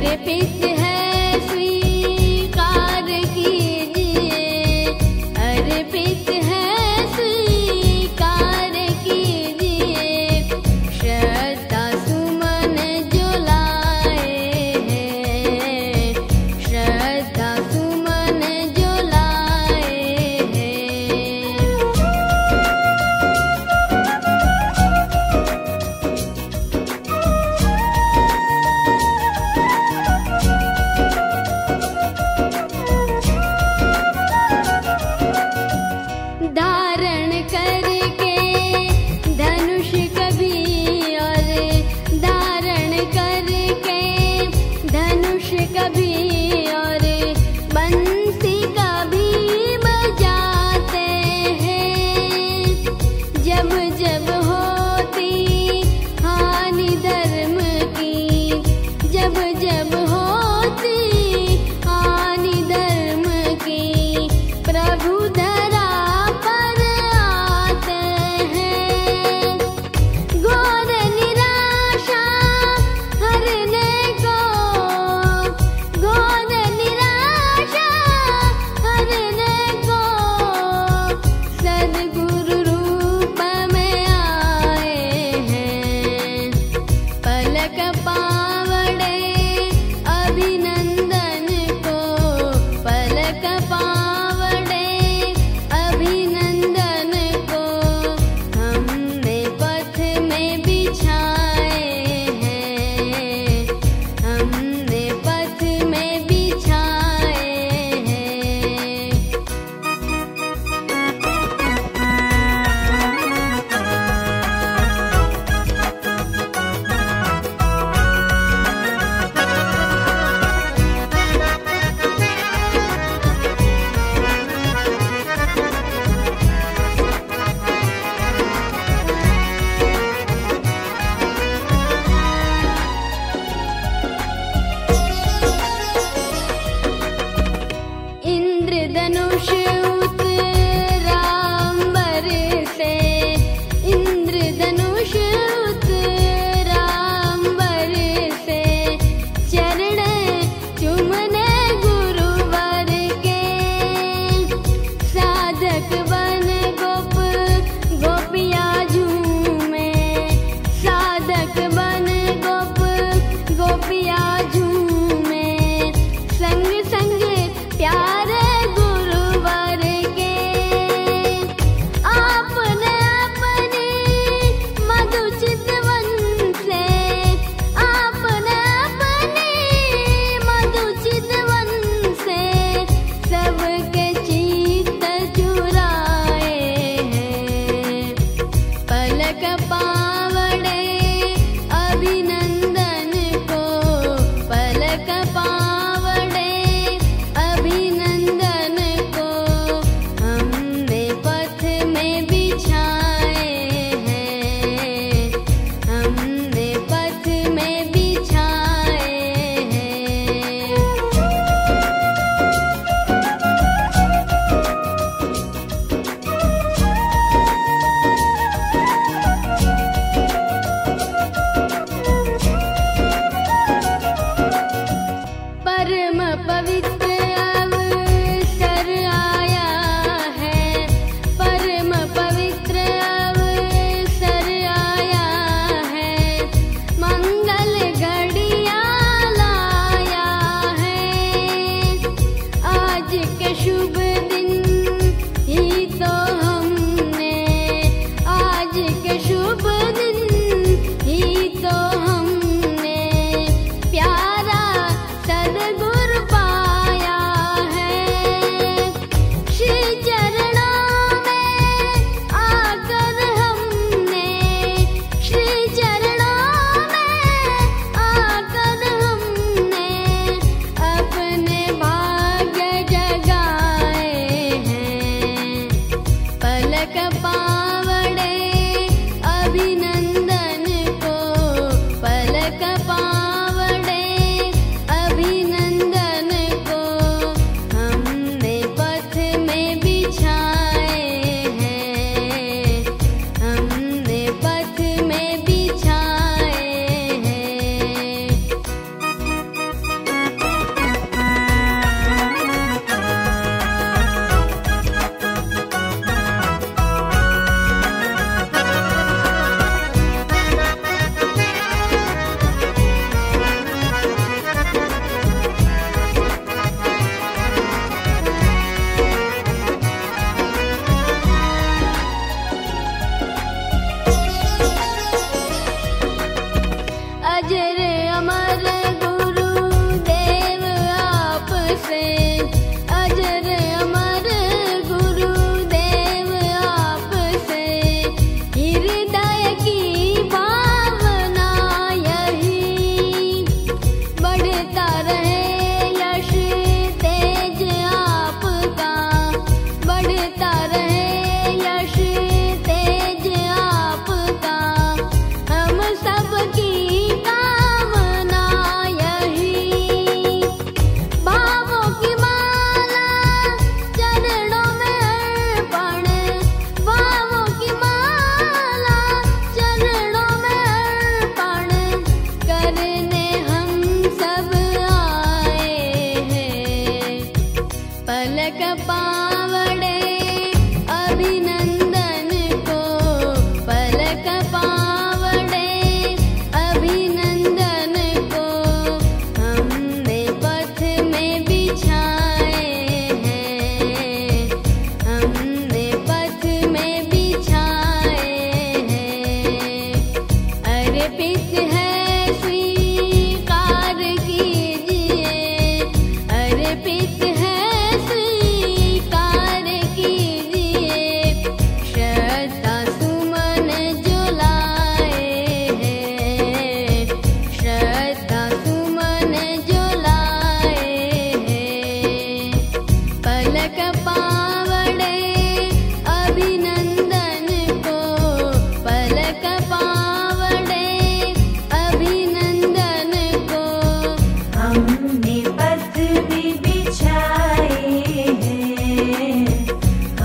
repeat कभी capa कपा अलग पा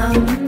down.